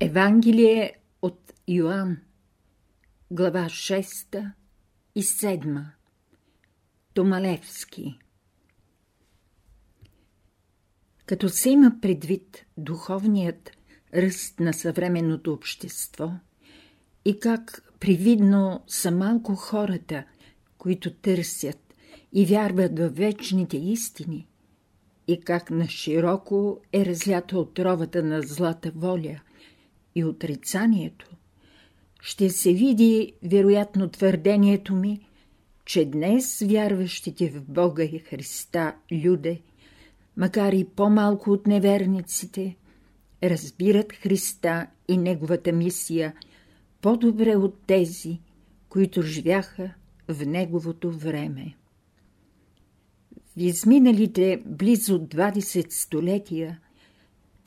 Евангелие от Йоанн, глава 6 и 7 Томалевски. Като се има предвид духовният ръст на съвременното общество и как привидно са малко хората, които търсят и вярват в вечните истини, и как на широко е разлята отровата на злата воля – и отрицанието, ще се види вероятно твърдението ми, че днес вярващите в Бога и Христа люде, макар и по-малко от неверниците, разбират Христа и Неговата мисия по-добре от тези, които живяха в Неговото време. В изминалите близо 20 столетия –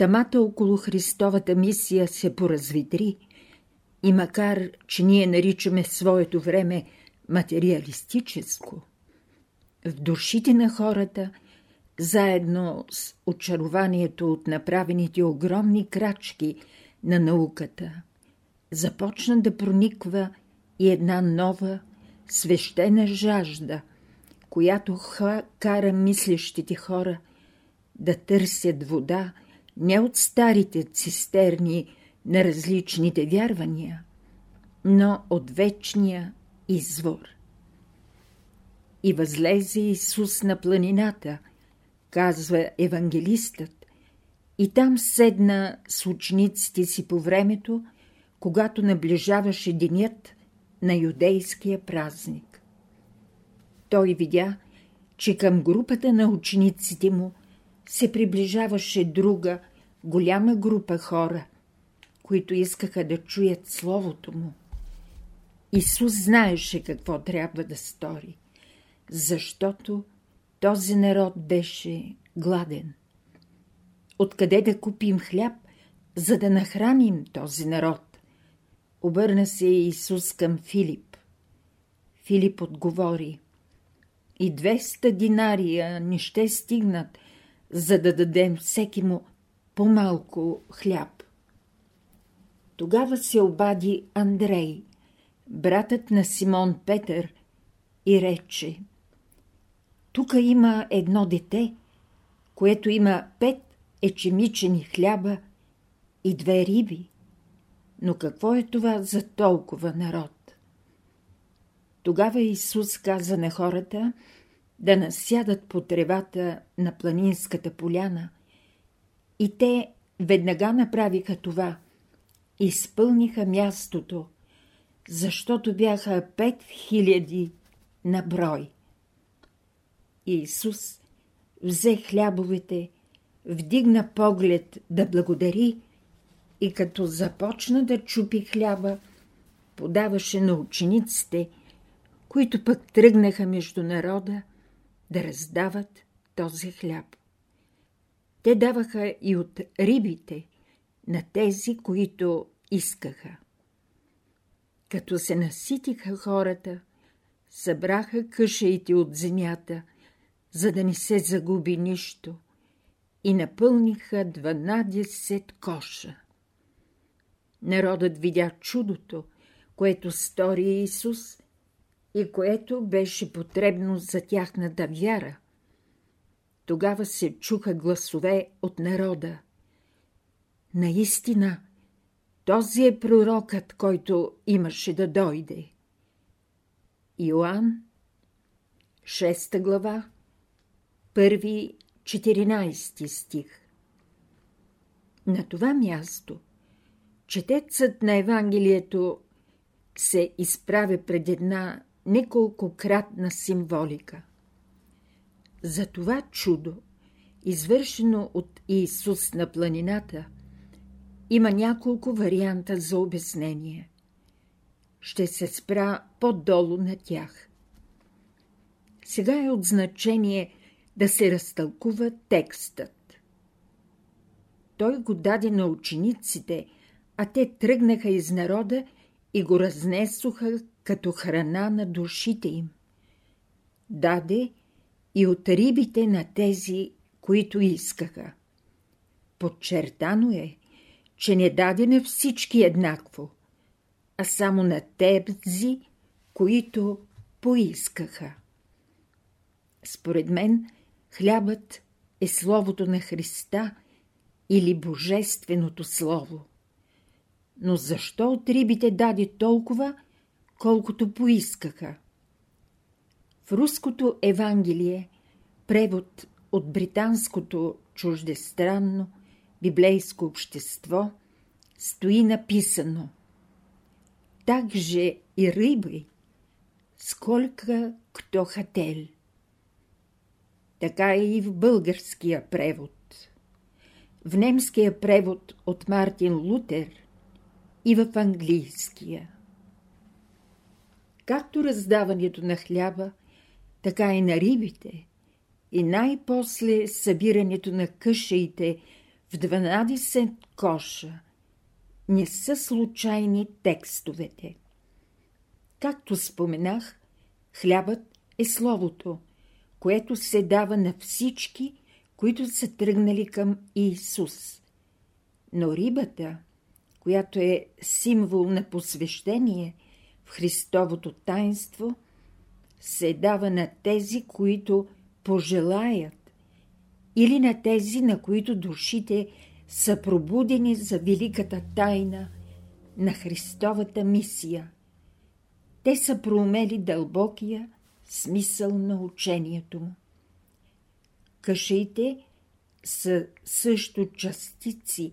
Тамата около Христовата мисия се поразвидри и макар, че ние наричаме своето време материалистическо, в душите на хората, заедно с очарованието от направените огромни крачки на науката, започна да прониква и една нова, свещена жажда, която кара мислещите хора да търсят вода – не от старите цистерни на различните вярвания, но от вечния извор. И възлезе Исус на планината, казва евангелистът, и там седна с учениците си по времето, когато наближаваше денят на юдейския празник. Той видя, че към групата на учениците му се приближаваше друга, голяма група хора, които искаха да чуят Словото му. Исус знаеше какво трябва да стори, защото този народ беше гладен. Откъде да купим хляб, за да нахраним този народ? Обърна се Исус към Филип. Филип отговори. И 200 динария не ще стигнат, за да дадем всеки му по-малко хляб. Тогава се обади Андрей, братът на Симон Петър, и рече Тук има едно дете, което има пет ечемичени хляба и две риби. Но какво е това за толкова народ? Тогава Исус каза на хората да насядат по тревата на планинската поляна – и те веднага направиха това. Изпълниха мястото, защото бяха пет хиляди на брой. Исус взе хлябовете, вдигна поглед да благодари и като започна да чупи хляба, подаваше на учениците, които пък тръгнаха между народа да раздават този хляб. Те даваха и от рибите на тези, които искаха. Като се наситиха хората, събраха къшаите от земята, за да не се загуби нищо, и напълниха 12 коша. Народът видя чудото, което стори Исус и което беше потребно за тяхната вяра. Тогава се чуха гласове от народа. Наистина, този е пророкът, който имаше да дойде. Йоанн, 6 глава, 1 14 стих На това място четецът на Евангелието се изправя пред една неколкократна символика – за това чудо, извършено от Иисус на планината, има няколко варианта за обяснение. Ще се спра по-долу на тях. Сега е от значение да се разтълкува текстът. Той го даде на учениците, а те тръгнаха из народа и го разнесоха като храна на душите им. Даде и от рибите на тези, които искаха. Подчертано е, че не даде на всички еднакво, а само на тебзи, които поискаха. Според мен, хлябът е Словото на Христа или Божественото Слово. Но защо от рибите даде толкова, колкото поискаха? В руското Евангелие, превод от британското чуждестранно библейско общество, стои написано «Также и рыбы, сколько кто хотел». Така е и в българския превод. В немския превод от Мартин Лутер и в английския. Както раздаването на хляба, така и на рибите, и най-после събирането на къшеите в 12 коша не са случайни текстовете. Както споменах, хлябът е Словото – което се дава на всички, които са тръгнали към Исус. Но рибата, която е символ на посвещение в Христовото таинство, се дава на тези, които пожелаят, или на тези, на които душите са пробудени за великата тайна на Христовата мисия. Те са проумели дълбокия, смисъл на учението му. Кашите са също частици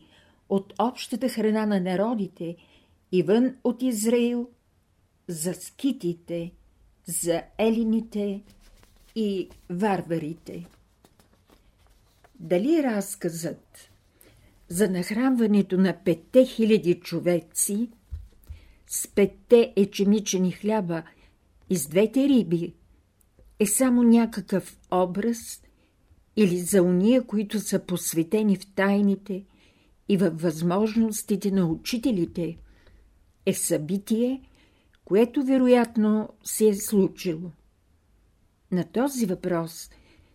от общата храна на народите и вън от Израил за скитите, за елините и варварите. Дали разказът за нахранването на петте хиляди човеци с петте ечемичени хляба и с двете риби е само някакъв образ или за уния, които са посветени в тайните и във възможностите на учителите, е събитие, което вероятно се е случило. На този въпрос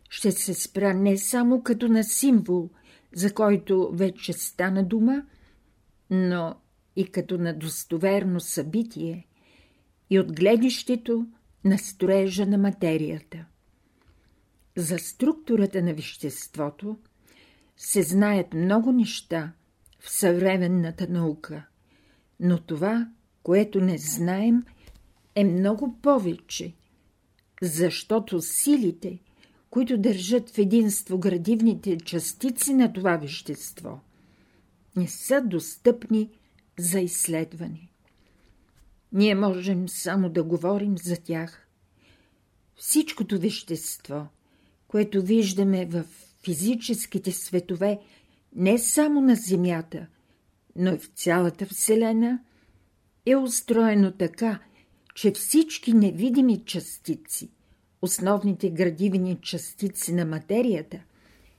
ще се спра не само като на символ, за който вече стана дума, но и като на достоверно събитие и от гледището – на строежа на материята. За структурата на веществото се знаят много неща в съвременната наука, но това, което не знаем, е много повече, защото силите, които държат в единство градивните частици на това вещество, не са достъпни за изследване. Ние можем само да говорим за тях. Всичкото вещество, което виждаме в физическите светове, не само на Земята, но и в цялата Вселена, е устроено така, че всички невидими частици, основните градивни частици на материята,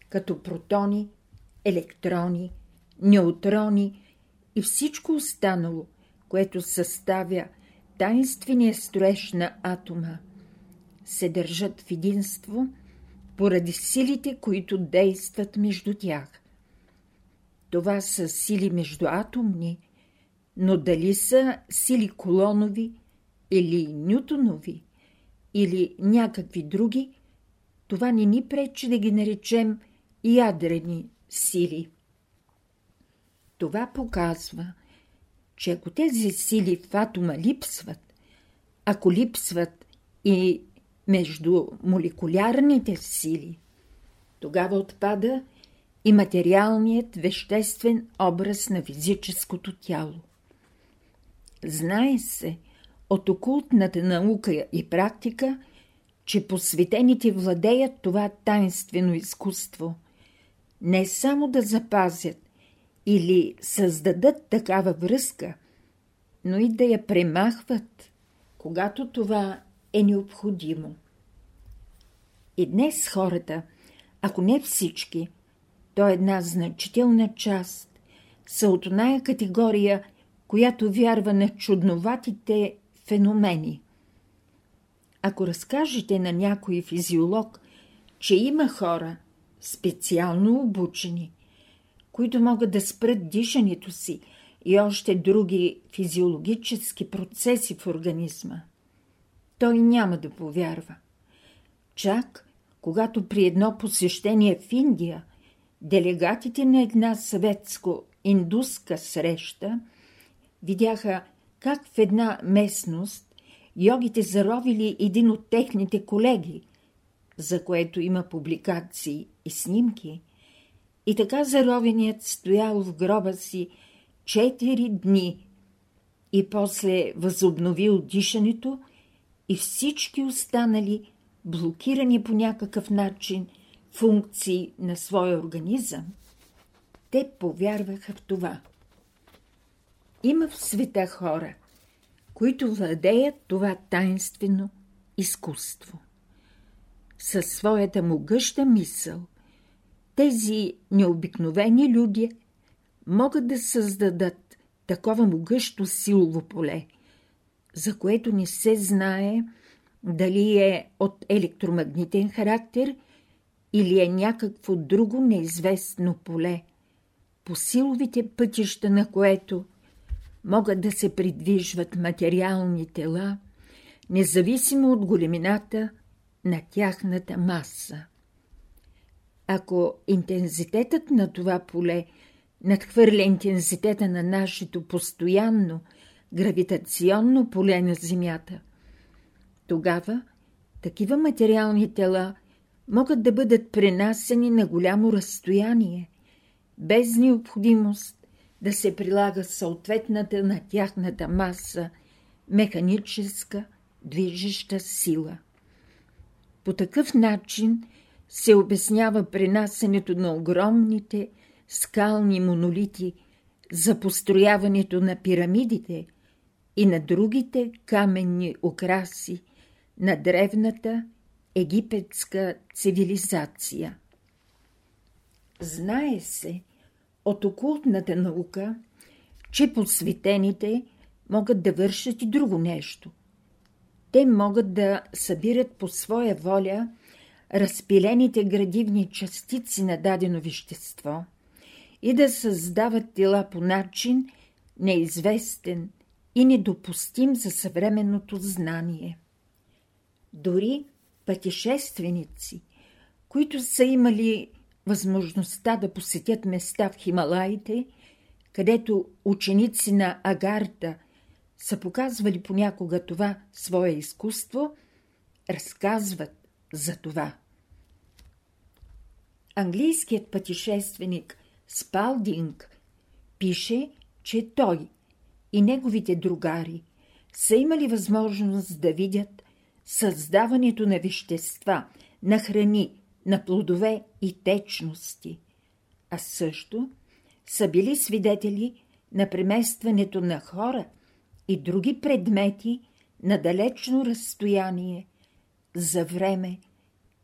като протони, електрони, неутрони и всичко останало, което съставя таинствения строеж на атома, се държат в единство поради силите, които действат между тях. Това са сили междуатомни, но дали са сили колонови или нютонови, или някакви други, това не ни пречи да ги наречем ядрени сили. Това показва – че ако тези сили в атома липсват, ако липсват и между молекулярните сили, тогава отпада и материалният веществен образ на физическото тяло. Знае се от окултната наука и практика, че посветените владеят това таинствено изкуство, не само да запазят, или създадат такава връзка, но и да я премахват, когато това е необходимо. И днес хората, ако не всички, то една значителна част, са от оная категория, която вярва на чудноватите феномени. Ако разкажете на някой физиолог, че има хора, специално обучени – които могат да спрат дишането си и още други физиологически процеси в организма, той няма да повярва. Чак когато при едно посещение в Индия делегатите на една съветско-индуска среща видяха как в една местност йогите заровили един от техните колеги, за което има публикации и снимки, и така заровеният стоял в гроба си четири дни и после възобновил дишането и всички останали блокирани по някакъв начин функции на своя организъм, те повярваха в това. Има в света хора, които владеят това тайнствено изкуство. Със своята могъща мисъл, тези необикновени люди могат да създадат такова могъщо силово поле, за което не се знае – дали е от електромагнитен характер или е някакво друго неизвестно поле, по силовите пътища на което могат да се придвижват материални тела, независимо от големината на тяхната маса. Ако интензитетът на това поле надхвърля интензитета на нашето постоянно гравитационно поле на Земята – тогава такива материални тела могат да бъдат пренасени на голямо разстояние, без необходимост да се прилага съответната на тяхната маса механическа движеща сила. По такъв начин се обяснява пренасенето на огромните скални монолити за построяването на пирамидите и на другите каменни украси – на древната египетска цивилизация. Знае се от окултната наука, че посветените могат да вършат и друго нещо. Те могат да събират по своя воля разпилените градивни частици на дадено вещество и да създават тела по начин неизвестен и недопустим за съвременното знание. Дори пътешественици, които са имали възможността да посетят места в Хималаите, където ученици на Агарта са показвали понякога това свое изкуство, разказват за това. Английският пътешественик Спалдинг пише, че той и неговите другари са имали възможност да видят създаването на вещества, на храни, на плодове и течности, а също са били свидетели на преместването на хора и други предмети на далечно разстояние за време,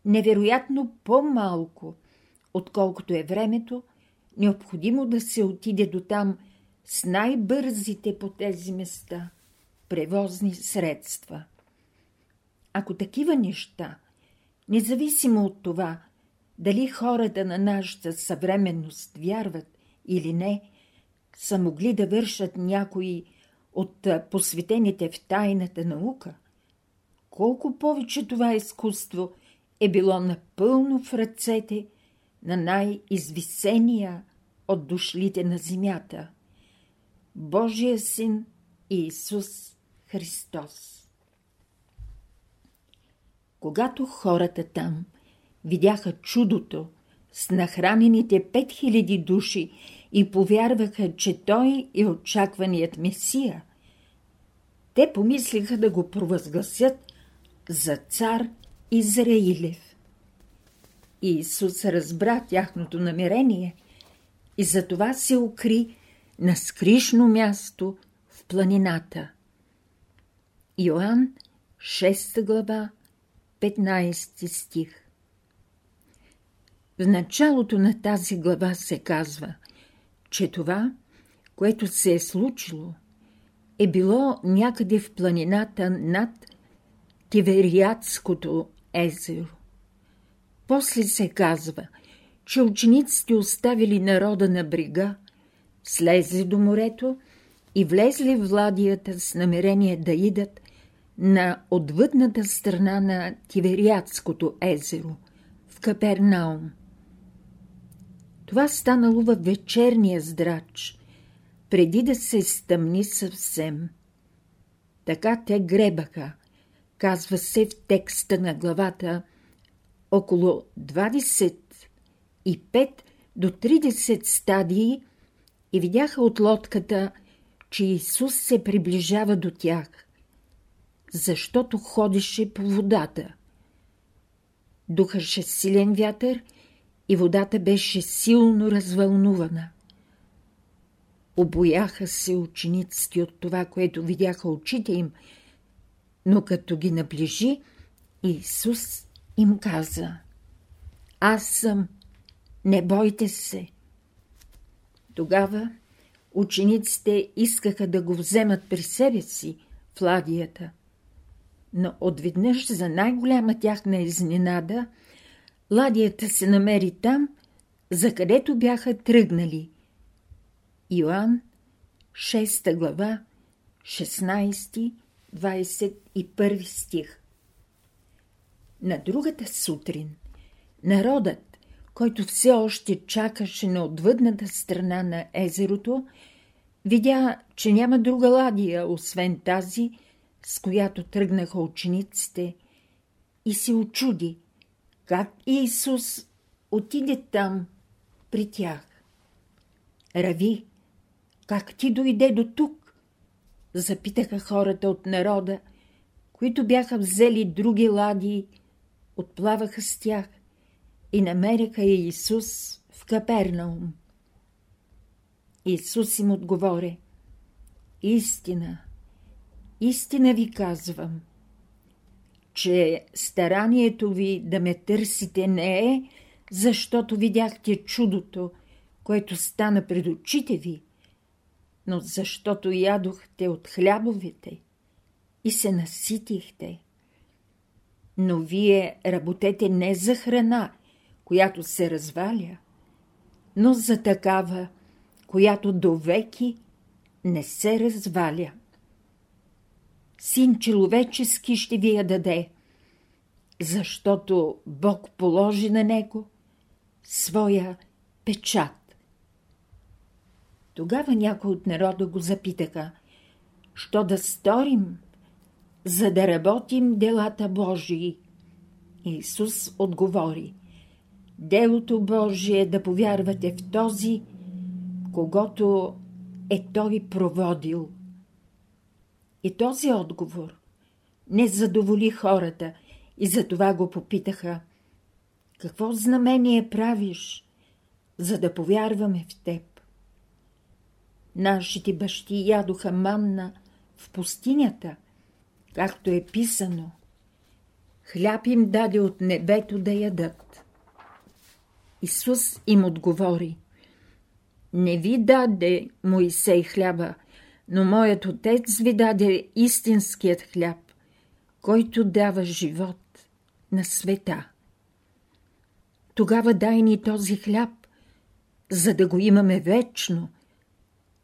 невероятно по-малко, отколкото е времето, необходимо да се отиде до там с най-бързите по тези места превозни средства – ако такива неща, независимо от това, дали хората на нашата съвременност вярват или не, са могли да вършат някои от посветените в тайната наука, колко повече това изкуство е било напълно в ръцете на най-извисения от дошлите на земята – Божия син Иисус Христос. Когато хората там видяха чудото с нахранените 5000 души и повярваха, че той е очакваният Месия, те помислиха да го провъзгласят за цар Израилев. Исус разбра тяхното намерение и затова се укри на скришно място в планината. Йоанн, 6 глава, 15 стих. В началото на тази глава се казва, че това, което се е случило, е било някъде в планината над Тивериадското езеро. После се казва, че учениците оставили народа на брига, слезли до морето и влезли в владията с намерение да идат на отвъдната страна на Тивериадското езеро, в Капернаум. Това станало във вечерния здрач, преди да се стъмни съвсем. Така те гребаха, казва се в текста на главата, около 25 до 30 стадии и видяха от лодката, че Исус се приближава до тях, защото ходеше по водата. Духаше силен вятър и водата беше силно развълнувана. Обояха се учениците от това, което видяха очите им, но като ги наближи, Исус им каза Аз съм, не бойте се. Тогава учениците искаха да го вземат при себе си в ладията. Но отведнъж за най-голяма тяхна изненада, ладията се намери там, за където бяха тръгнали. Йоанн, 6 глава, 16-21 стих. На другата сутрин народът който все още чакаше на отвъдната страна на езерото, видя, че няма друга ладия, освен тази, с която тръгнаха учениците, и се очуди, как Исус отиде там при тях. Рави, как ти дойде до тук? Запитаха хората от народа, които бяха взели други ладии, отплаваха с тях и намериха Исус в Капернаум. Исус им отговори, истина, истина ви казвам, че старанието ви да ме търсите не е, защото видяхте чудото, което стана пред очите ви, но защото ядохте от хлябовете и се наситихте. Но вие работете не за храна, която се разваля, но за такава, която довеки не се разваля. Син човечески ще ви я даде, защото Бог положи на него своя печат. Тогава някой от народа го запитаха, що да сторим, за да работим делата Божии. Исус отговори, Делото Божие е да повярвате в този, когато е той проводил. И този отговор не задоволи хората и затова го попитаха какво знамение правиш, за да повярваме в теб. Нашите бащи ядоха манна в пустинята, както е писано. Хляб им даде от небето да ядат. Исус им отговори. Не ви даде Моисей хляба, но моят отец ви даде истинският хляб, който дава живот на света. Тогава дай ни този хляб, за да го имаме вечно,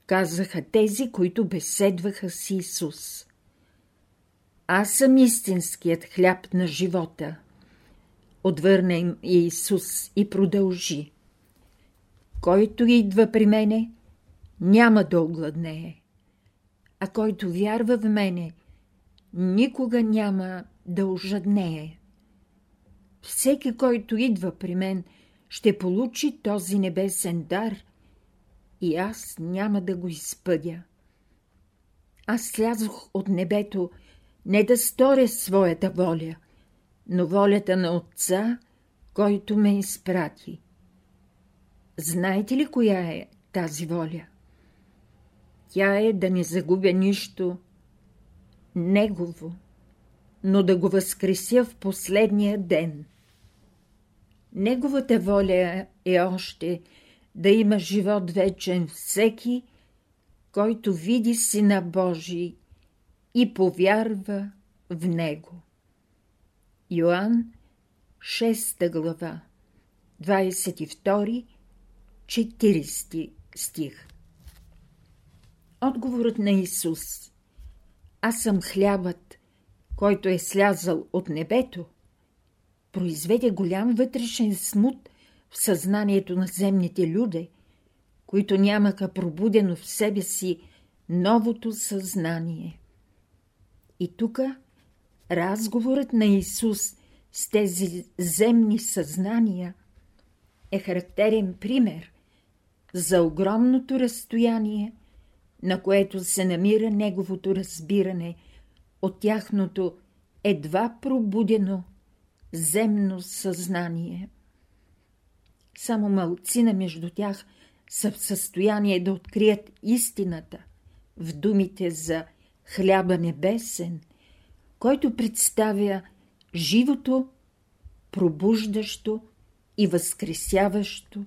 казаха тези, които беседваха с Исус. Аз съм истинският хляб на живота – Отвърна им Иисус и продължи. Който идва при мене, няма да огладнее, а който вярва в мене, никога няма да ожаднее. Всеки, който идва при мен, ще получи този небесен дар и аз няма да го изпъдя. Аз слязох от небето не да сторя своята воля – но волята на Отца, който ме изпрати. Знаете ли коя е тази воля? Тя е да не загубя нищо Негово, но да го възкреся в последния ден. Неговата воля е още да има живот вечен всеки, който види Сина Божий и повярва в Него. Йоанн, 6 глава, 22-40 стих Отговорът на Исус Аз съм хлябът, който е слязал от небето, произведе голям вътрешен смут в съзнанието на земните люде, които нямаха пробудено в себе си новото съзнание. И тук разговорът на Исус с тези земни съзнания е характерен пример за огромното разстояние, на което се намира неговото разбиране от тяхното едва пробудено земно съзнание. Само малцина между тях са в състояние да открият истината в думите за хляба небесен, който представя живото, пробуждащо и възкресяващо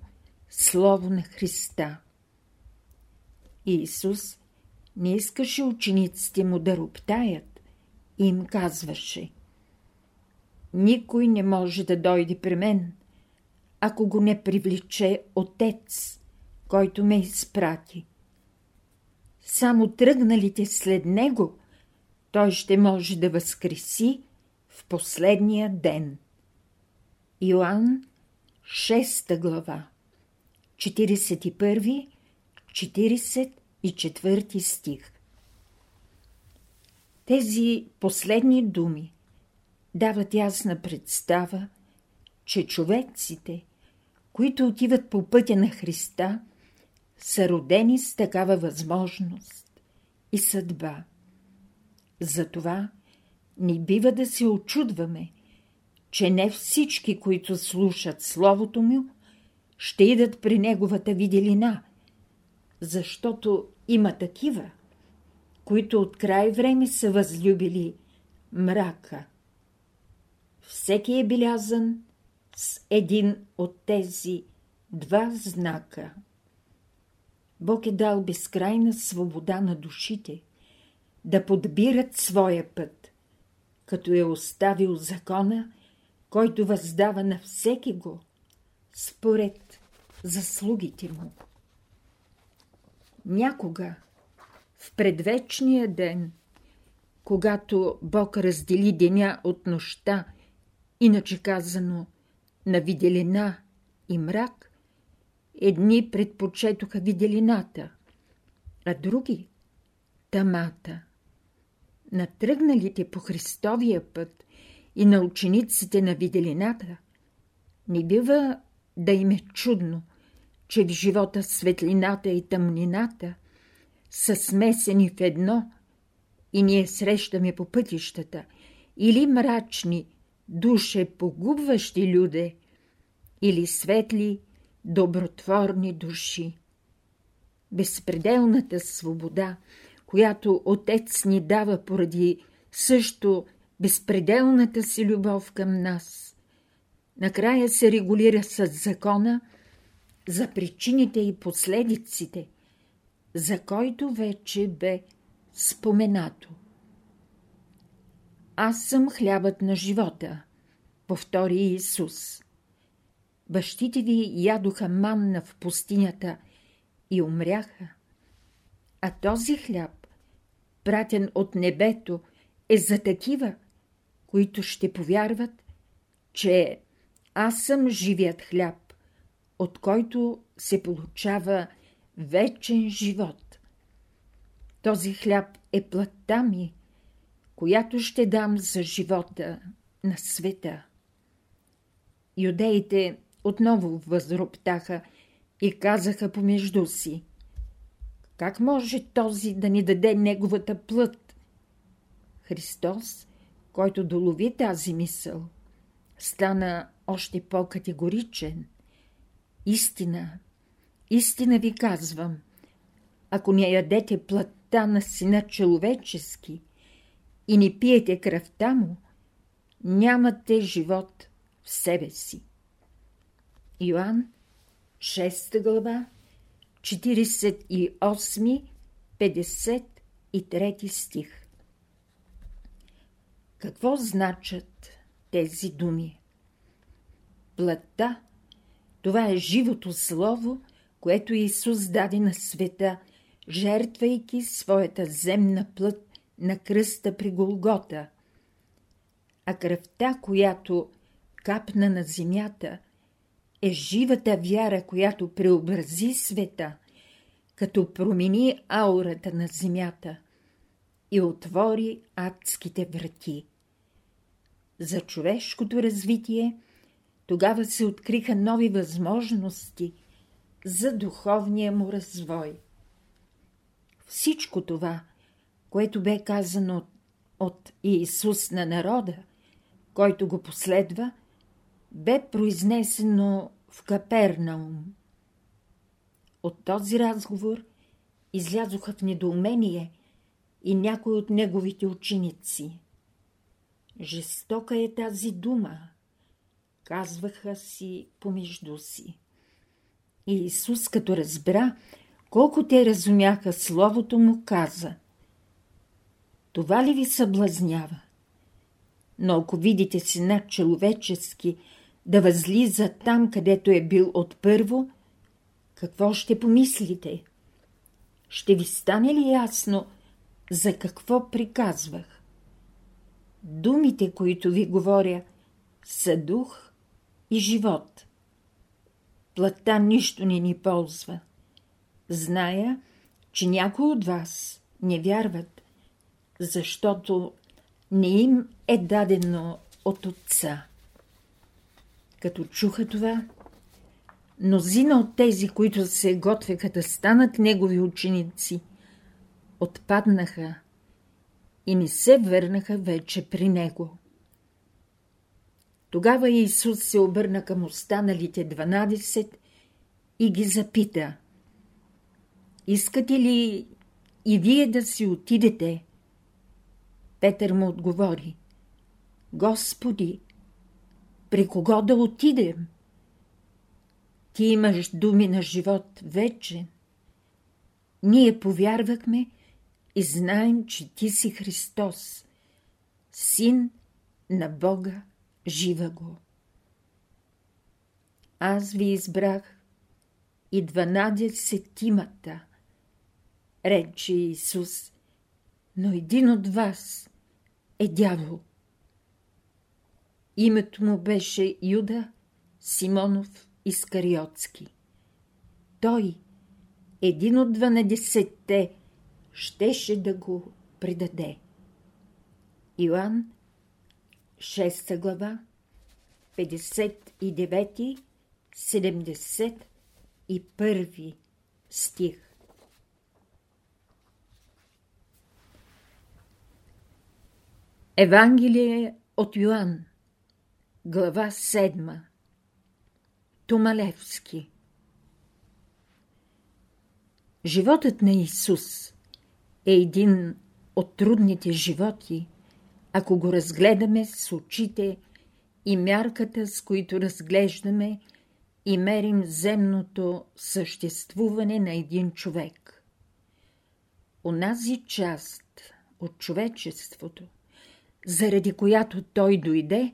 Слово на Христа. Исус не искаше учениците му да роптаят и им казваше Никой не може да дойде при мен, ако го не привлече Отец, който ме изпрати. Само тръгналите след него, той ще може да възкреси в последния ден. Йоанн, 6 глава, 41, 44 стих. Тези последни думи дават ясна представа, че човеците, които отиват по пътя на Христа, са родени с такава възможност и съдба. Затова ни бива да се очудваме, че не всички, които слушат Словото му, ще идат при Неговата виделина, защото има такива, които от край време са възлюбили мрака. Всеки е белязан с един от тези два знака. Бог е дал безкрайна свобода на душите да подбират своя път, като е оставил закона, който въздава на всеки го, според заслугите му. Някога, в предвечния ден, когато Бог раздели деня от нощта, иначе казано на виделина и мрак, едни предпочетоха виделината, а други – тамата. На тръгналите по Христовия път и на учениците на виделината не бива да им е чудно, че в живота светлината и тъмнината са смесени в едно и ние срещаме по пътищата или мрачни, душе погубващи люде, или светли, добротворни души. Безпределната свобода, която Отец ни дава поради също безпределната си любов към нас, накрая се регулира с закона за причините и последиците, за който вече бе споменато. Аз съм хлябът на живота, повтори Исус бащите ви ядоха манна в пустинята и умряха. А този хляб, пратен от небето, е за такива, които ще повярват, че аз съм живият хляб, от който се получава вечен живот. Този хляб е плътта ми, която ще дам за живота на света. Юдеите отново възроптаха и казаха помежду си. Как може този да ни даде неговата плът? Христос, който долови тази мисъл, стана още по-категоричен. Истина, истина ви казвам, ако не ядете плътта на сина човечески и не пиете кръвта му, нямате живот в себе си. Йоанн, 6 глава, 48-53 стих. Какво значат тези думи? Плътта Това е живото Слово, което Исус даде на света, жертвайки своята земна плът на кръста при Голгота. А кръвта, която капна на земята, е живата вяра, която преобрази света, като промени аурата на земята и отвори адските врати. За човешкото развитие тогава се откриха нови възможности за духовния му развой. Всичко това, което бе казано от Иисус на народа, който го последва, бе произнесено в Капернаум. От този разговор излязоха в недоумение и някои от неговите ученици. Жестока е тази дума, казваха си помежду си. И Исус, като разбра, колко те разумяха Словото му, каза Това ли ви съблазнява? Но ако видите сина човечески да възлиза там, където е бил отпърво, какво ще помислите? Ще ви стане ли ясно, за какво приказвах? Думите, които ви говоря, са дух и живот. Плътта нищо не ни ползва. Зная, че някои от вас не вярват, защото не им е дадено от Отца. Като чуха това, мнозина от тези, които се готвеха да станат негови ученици, отпаднаха и не се върнаха вече при него. Тогава Исус се обърна към останалите 12 и ги запита Искате ли и вие да си отидете? Петър му отговори Господи, при кого да отидем? Ти имаш думи на живот вечен. Ние повярвахме и знаем, че ти си Христос, син на Бога жива го. Аз ви избрах и дванадесетимата, рече Исус, но един от вас е дявол. Името му беше Юда Симонов Искариотски. Той, един от дванадесетте, щеше да го предаде. Иоанн, 6 глава, 59, 71 стих. Евангелие от Йоанн, глава 7. Томалевски Животът на Исус е един от трудните животи, ако го разгледаме с очите и мярката, с които разглеждаме и мерим земното съществуване на един човек. Онази част от човечеството, заради която той дойде,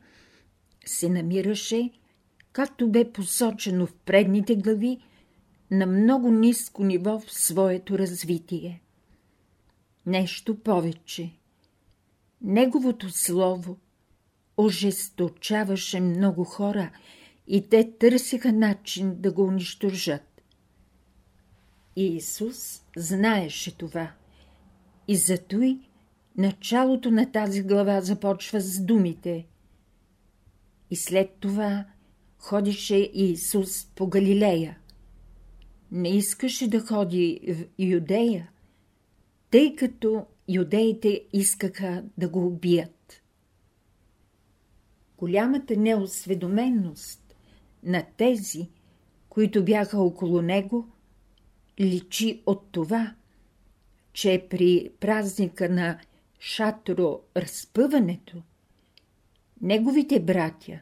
се намираше, както бе посочено в предните глави, на много ниско ниво в своето развитие. Нещо повече. Неговото слово ожесточаваше много хора и те търсиха начин да го унищожат. И Исус знаеше това. И зато началото на тази глава започва с думите. И след това ходеше Исус по Галилея. Не искаше да ходи в Юдея, тъй като юдеите искаха да го убият. Голямата неосведоменост на тези, които бяха около него, личи от това, че при празника на шатро разпъването, неговите братя,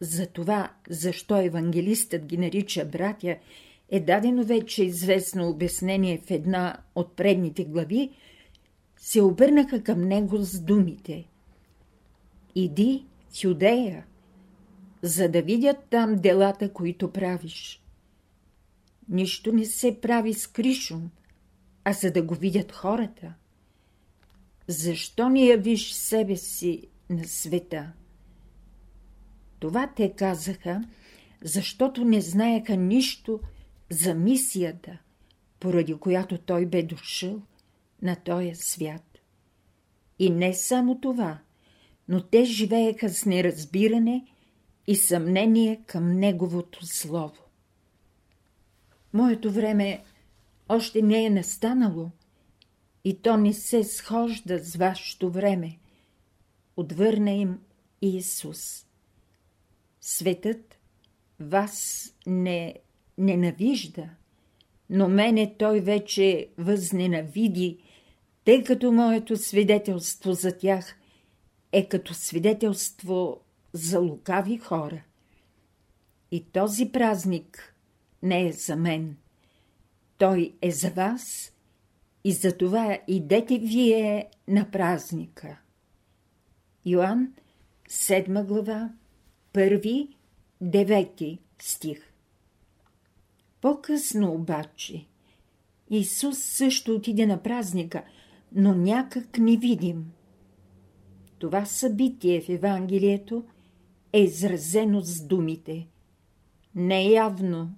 за това, защо евангелистът ги нарича братя е дадено вече известно обяснение в една от предните глави, се обърнаха към него с думите Иди в за да видят там делата, които правиш. Нищо не се прави с кришум, а за да го видят хората. Защо не явиш себе си на света? Това те казаха, защото не знаеха нищо за мисията, поради която той бе дошъл на този свят. И не само това, но те живееха с неразбиране и съмнение към Неговото Слово. Моето време още не е настанало и то не се схожда с вашето време. Отвърна им Иисус. Светът вас не ненавижда, но мене той вече възненавиди, тъй като моето свидетелство за тях е като свидетелство за лукави хора. И този празник не е за мен. Той е за вас и за това идете вие на празника. Йоанн, 7 глава, първи, девети стих. По-късно обаче Исус също отиде на празника, но някак не видим. Това събитие в Евангелието е изразено с думите не явно,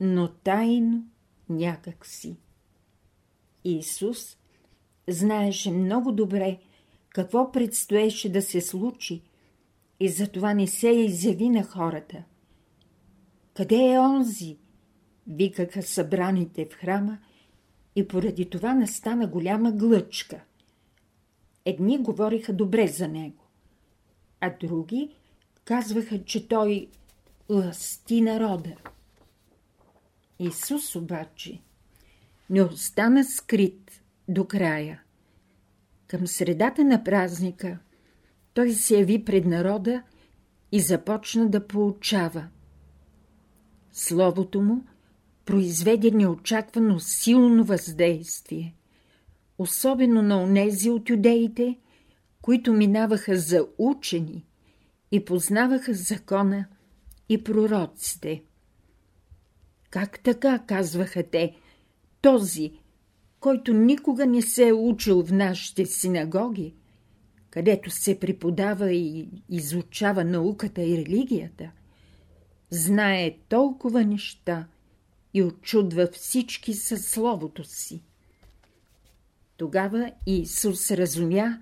но тайно някак си. Исус знаеше много добре какво предстоеше да се случи и затова не се изяви на хората. Къде е онзи? Викаха събраните в храма и поради това настана голяма глъчка. Едни говориха добре за него, а други казваха, че той ласти народа. Исус обаче не остана скрит до края. Към средата на празника той се яви пред народа и започна да поучава. Словото му произведе неочаквано силно въздействие, особено на онези от юдеите, които минаваха за учени и познаваха закона и пророците. Как така, казваха те, този, който никога не се е учил в нашите синагоги, където се преподава и изучава науката и религията, знае толкова неща и очудва всички със словото си. Тогава Исус разумя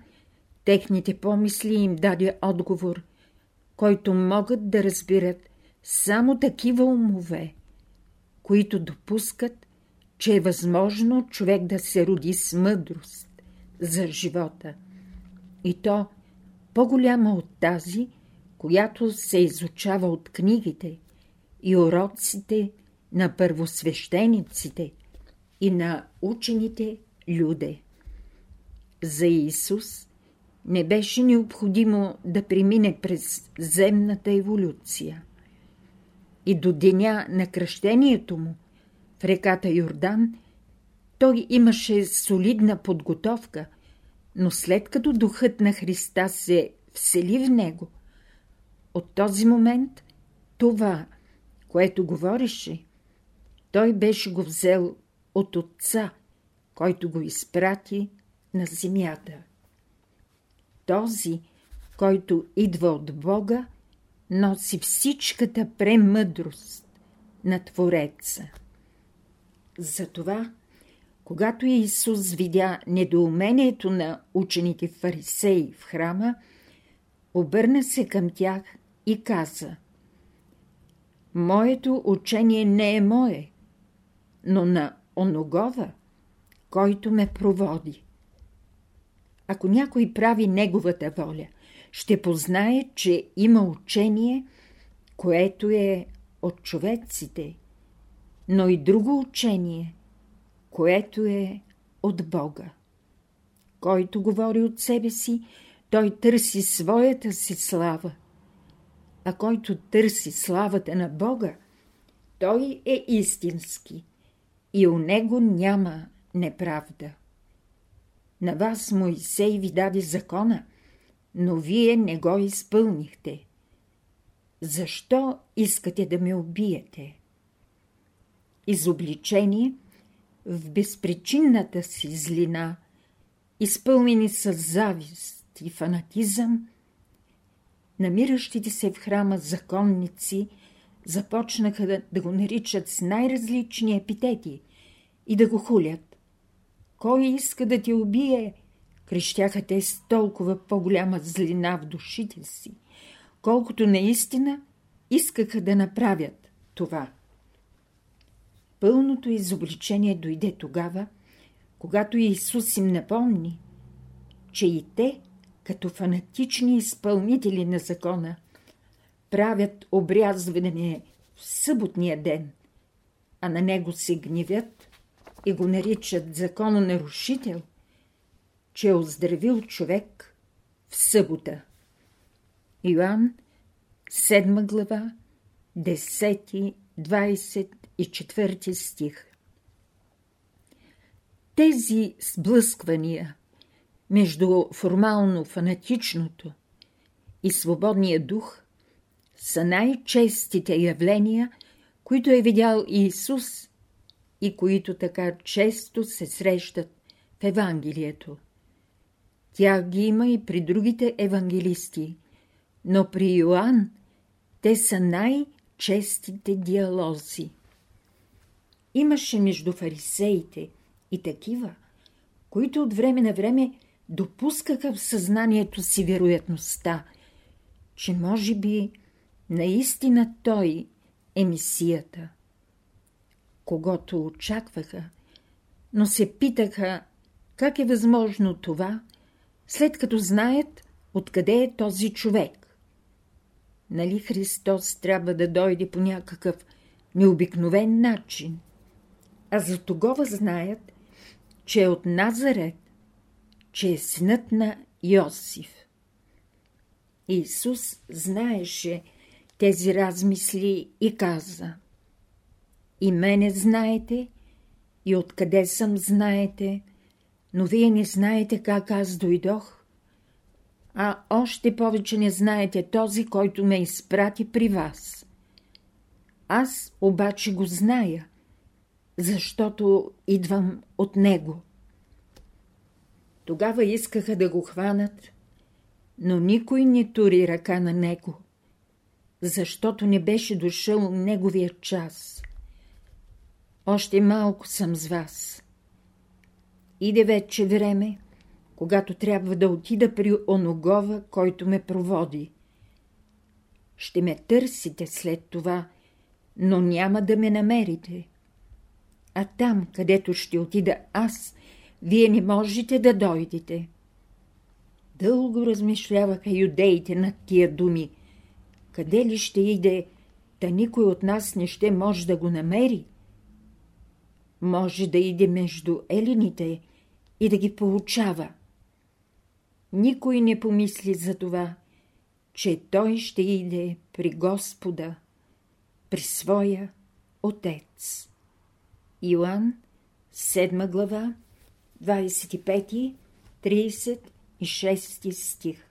техните помисли им даде отговор, който могат да разбират само такива умове, които допускат, че е възможно човек да се роди с мъдрост за живота. И то по-голяма от тази, която се изучава от книгите и уроците на първосвещениците и на учените люде. За Исус не беше необходимо да премине през земната еволюция. И до деня на кръщението му в реката Йордан той имаше солидна подготовка, но след като духът на Христа се всели в него, от този момент това, което говореше, той беше го взел от Отца, който го изпрати на земята. Този, който идва от Бога, носи всичката премъдрост на Твореца. Затова, когато Исус видя недоумението на учените фарисеи в храма, обърна се към тях и каза Моето учение не е мое, но на оногова, който ме проводи. Ако някой прави неговата воля, ще познае, че има учение, което е от човеците, но и друго учение, което е от Бога. Който говори от себе си, той търси своята си слава, а който търси славата на Бога, той е истински и у него няма неправда. На вас Моисей ви даде закона, но вие не го изпълнихте. защо искате да ме убиете? Изобличени в безпричинната си злина, изпълнени с завист и фанатизъм, намиращите се в храма законници започнаха да, да го наричат с най-различни епитети и да го хулят. Кой иска да те убие? крещяха те с толкова по-голяма злина в душите си, колкото наистина искаха да направят това. Пълното изобличение дойде тогава, когато Исус им напомни, че и те, като фанатични изпълнители на закона, правят обрязване в съботния ден, а на него се гневят и го наричат закононарушител, че е оздравил човек в събота. Йоанн, 7 глава, 10, 24 стих. Тези сблъсквания между формално-фанатичното и свободния дух са най-честите явления, които е видял Иисус и които така често се срещат в Евангелието. Тях ги има и при другите евангелисти, но при Йоанн те са най-честите диалози. Имаше между фарисеите и такива, които от време на време допускаха в съзнанието си вероятността, че може би наистина той е мисията. Когато очакваха, но се питаха как е възможно това, след като знаят откъде е този човек. Нали Христос трябва да дойде по някакъв необикновен начин? А за тогова знаят, че е от Назарет, че е синът на Йосиф. Исус знаеше тези размисли и каза И мене знаете, и откъде съм знаете, но вие не знаете как аз дойдох, а още повече не знаете този, който ме изпрати при вас. Аз обаче го зная, защото идвам от него. Тогава искаха да го хванат, но никой не тури ръка на него, защото не беше дошъл неговия час. Още малко съм с вас. Иде вече време, когато трябва да отида при оногова, който ме проводи. Ще ме търсите след това, но няма да ме намерите. А там, където ще отида аз, вие не можете да дойдете. Дълго размишляваха юдеите над тия думи. Къде ли ще иде, та никой от нас не ще може да го намери? Може да иде между елините и да ги получава. Никой не помисли за това, че той ще иде при Господа, при своя Отец. Иоанн, 7 глава, 25, 36 стих.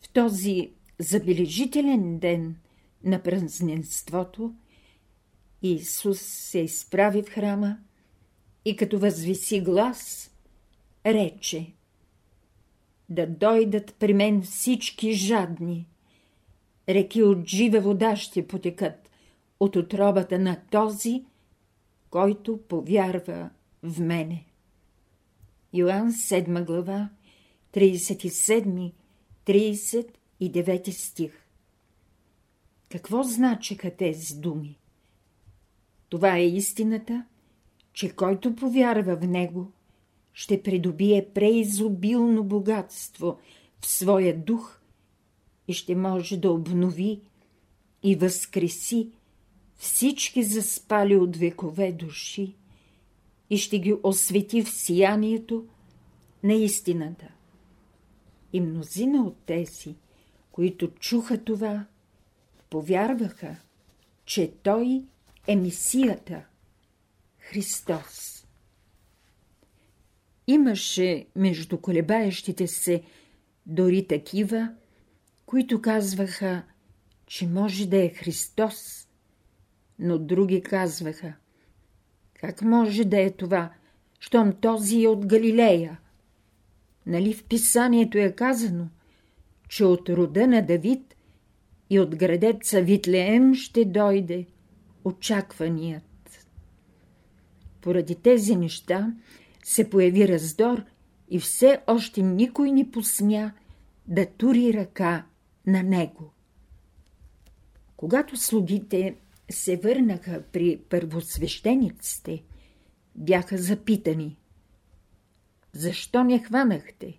В този забележителен ден на празненството Исус се изправи в храма и като възвиси глас, рече да дойдат при мен всички жадни. Реки от жива вода ще потекат от отробата на този, който повярва в мене. Йоанн 7 глава, 37, 39 стих Какво значиха тези думи? Това е истината, че който повярва в него, ще придобие преизобилно богатство в своя дух и ще може да обнови и възкреси всички заспали от векове души и ще ги освети в сиянието на истината. И мнозина от тези, които чуха това, повярваха, че Той е Месията, Христос. Имаше между колебаещите се дори такива, които казваха, че може да е Христос, но други казваха, как може да е това, щом този е от Галилея? Нали в писанието е казано, че от рода на Давид и от градеца Витлеем ще дойде очакваният. Поради тези неща се появи раздор и все още никой не посмя да тури ръка на него. Когато слугите се върнаха при първосвещениците, бяха запитани. Защо не хванахте?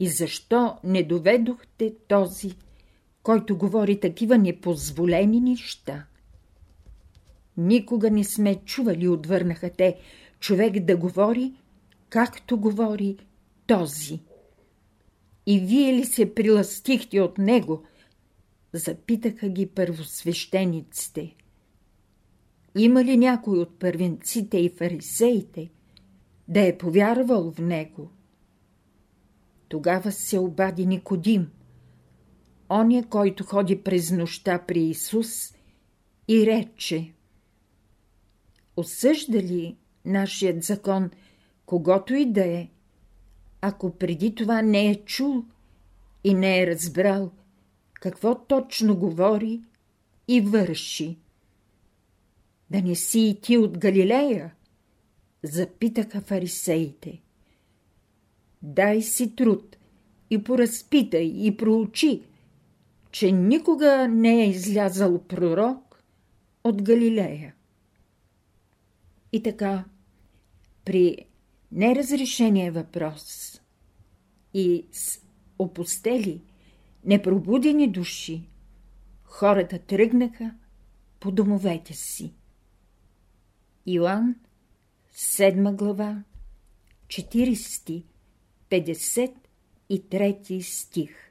И защо не доведохте този, който говори такива непозволени неща? Никога не сме чували, отвърнаха те, човек да говори, както говори този. И вие ли се приластихте от него? Запитаха ги първосвещениците. Има ли някой от първенците и фарисеите да е повярвал в него? Тогава се обади Никодим, оня, който ходи през нощта при Исус и рече Осъжда ли нашият закон, когато и да е, ако преди това не е чул и не е разбрал какво точно говори и върши? Да не си и ти от Галилея? Запитаха фарисеите. Дай си труд и поразпитай и проучи, че никога не е излязал пророк от Галилея. И така, при неразрешения въпрос и с опустели, непробудени души, хората тръгнаха по домовете си. Йоанн, 7 глава, 40, 53 стих